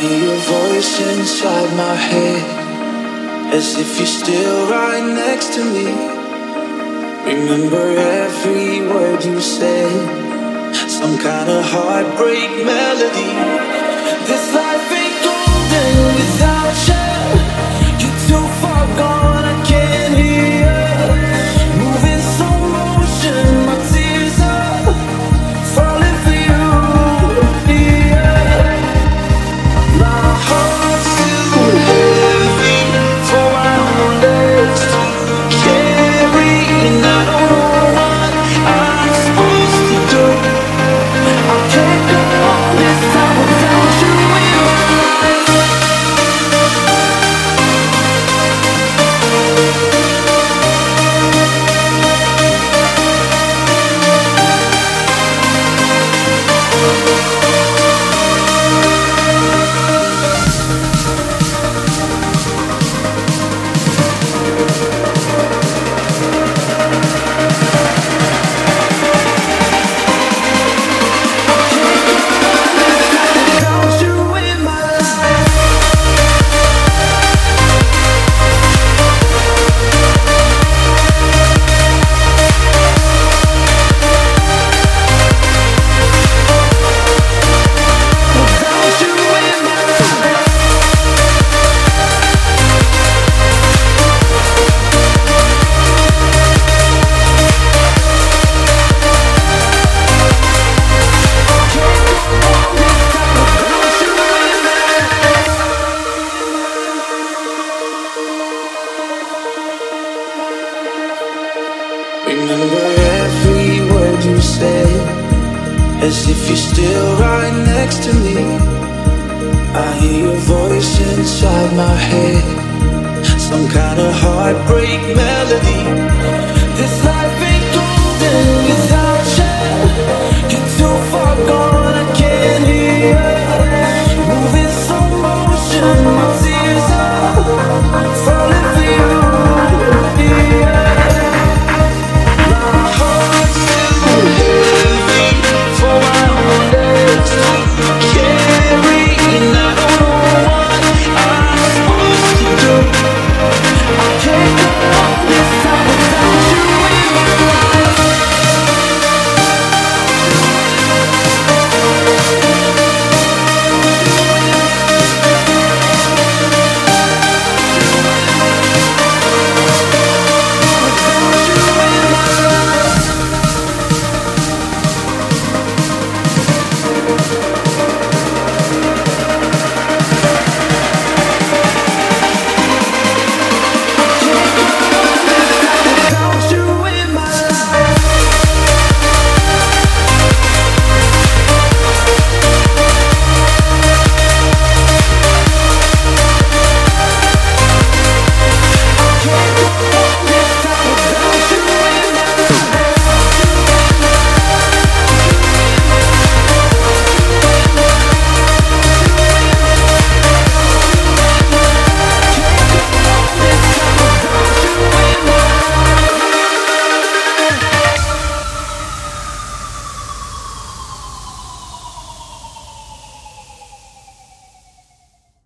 hear your voice inside my head As if you're still right next to me. Remember every word you said Some kind of heartbreak melody. This life Remember every word you said As if you're still right next to me. I hear your voice inside my head. Some kind of heartbreak melody